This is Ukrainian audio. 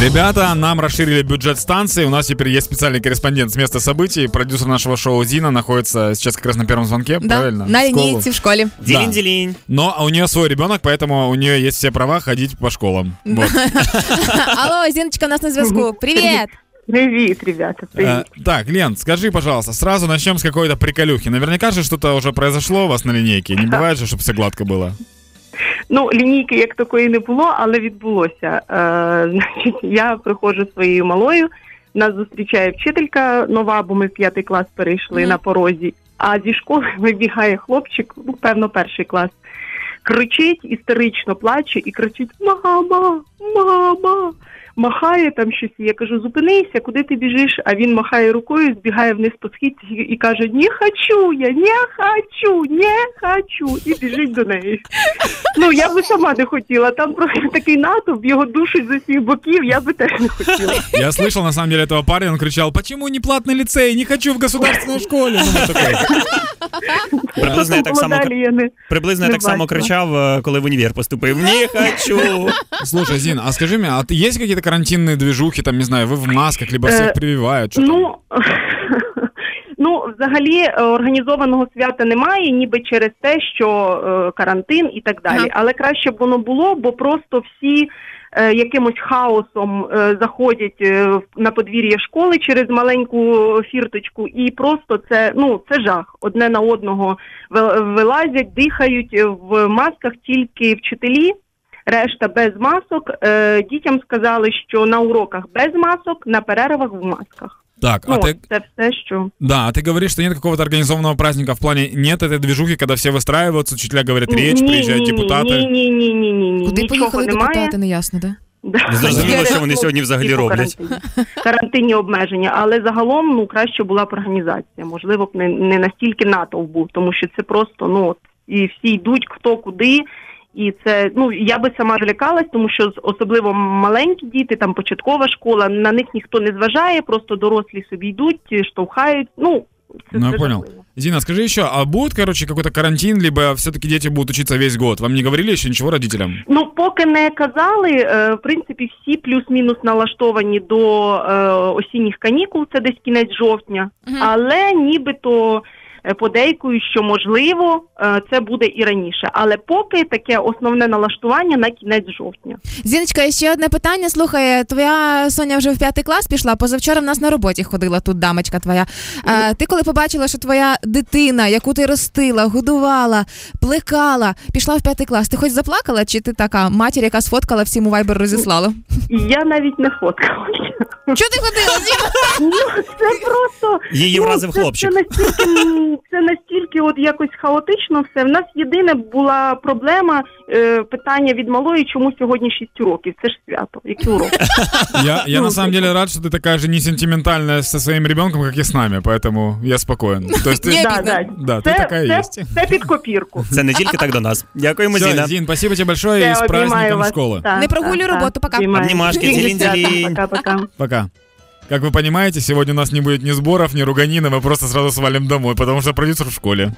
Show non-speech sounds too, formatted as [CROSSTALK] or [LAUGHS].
Ребята, нам расширили бюджет станции. У нас теперь есть специальный корреспондент с места событий. Продюсер нашего шоу Зина находится сейчас как раз на первом звонке, Да, правильно? на В школу. линейці в школі. Ділінь-ділінь. Но у нее свой ребенок, поэтому у нее есть все права ходить по школам. [LAUGHS] Вот. Алло, Зіночка у нас на зв'язку. Привіт! Привет, ребята, привет. Э, Так, Лен, скажи, пожалуйста, сразу начнем с какой-то приколюхи. Наверняка же что-то уже произошло у вас на линейке. Не бывает же, чтобы все гладко было. Ну, лінійки як такої не було, але відбулося. Е, значить, я приходжу своєю малою. Нас зустрічає вчителька нова, бо ми в п'ятий клас перейшли mm. на порозі. А зі школи [LAUGHS] вибігає хлопчик, ну певно, перший клас. Кричить, істерично плаче і кричить: Мама, мама! Махає там щось. Я кажу, зупинися, куди ти біжиш? А він махає рукою, збігає вниз по східці і каже: Не хочу я, не хочу, не хочу. І біжить до неї. Ну, я би сама не хотіла. Там просто такий натовп, його душить з усіх боків, я би теж не хотіла. Я слышал, на самом деле, этого парня, он кричал, почему не платный лицей, не хочу в государственной школе. Ну, вот такое. Приблизно я так Було само далі, я не... приблизно я не так само бачила. кричав, е, коли в універ поступив. Не хочу. Слушай, Зин, а скажи мне, а ты есть какие-то карантинные движухи, там, не знаю, вы в масках, либо всех Э, прививают? что там? Ну, [LAUGHS] ну, взагалі е, організованого свята немає, ніби через те, що е, карантин і так далі. Ага. Але краще б воно було, бо просто всі е, якимось хаосом е, заходять е, в- на подвір'я школи через маленьку фірточку, і просто це ну це жах. Одне на одного ви- вилазять, дихають е, в масках тільки вчителі. Решта без масок. Е, дітям сказали, що на уроках без масок, на перервах в масках. Так, а Ну, ты, це все, що да, а ты говоришь, что нет какого-то организованного праздника в плане, нет этой движухи, когда все выстраиваются, учителя говорят речь, Ні, приезжают ні, депутаты. Ні, ні, ні, ні, ні, ні. Куди Нічого поїхали немає. депутати, не ясно, да? Да. Не зрозуміло, Через, що вони ну, сьогодні взагалі типу, роблять. карантинні. Карантинні обмеження, але загалом ну краще була б організація. Можливо, б не, не настільки натовп був, тому що це просто ну от, і всі йдуть хто куди. і це ну я би сама злякалась, тому що з- особливо маленькі діти, там початкова школа, на них ніхто не зважає, просто дорослі собі йдуть, штовхають. Ну це, Ну, я понял. Зина, скажи еще, а будет, короче, какой-то карантин, либо все-таки дети будут учиться весь год? Вам не говорили еще ничего родителям? Ну, поки не казали, е, в принципі, всі плюс-мінус налаштовані до е, осінніх канікул, це десь кінець жовтня, Мгм. але нібито е, подейкують, що можливо е, це буде і раніше. Але поки таке основне налаштування на кінець жовтня. Зіночка, ще одне питання. Слухай, твоя Соня вже в п'ятий клас пішла. Позавчора в нас на роботі ходила тут дамочка твоя. А, ти коли побачила, що твоя дитина, яку ти ростила, годувала, плекала, пішла в п'ятий клас, ти хоч заплакала, чи ти така матір, яка сфоткала всім у вайбер розіслала? Я навіть не фоткалася. Чого ти ходила? Ну, це просто Її ну, вразив хлопчик. Це настільки, це настільки от якось хаотично все. В нас єдине була проблема е, питання від малої, чому сьогодні 6 років. Це ж свято. Які уроки? Я, я Ну, на самом деле рад, что ты такая же не сентиментальная со своим ребенком, как и с нами, поэтому я спокоен. То есть ты, Не Да, обідно. да. да, ты Це, такая це, есть. це під копірку. Це не тільки так до нас. Дякуємо, Все, Зіна. Зин, спасибо тебе большое и Все, с обіймаю праздником вас. школы. Так, Не прогулюй так, роботу, так. пока. Обіймаю. Обнімашки, Всіх ділінь-ділінь. дівчат, Пока-пока. Пока. Как вы понимаете, сегодня у нас не будет ни сборов, ни руганины, мы просто сразу свалим домой, потому что продюсер в школе.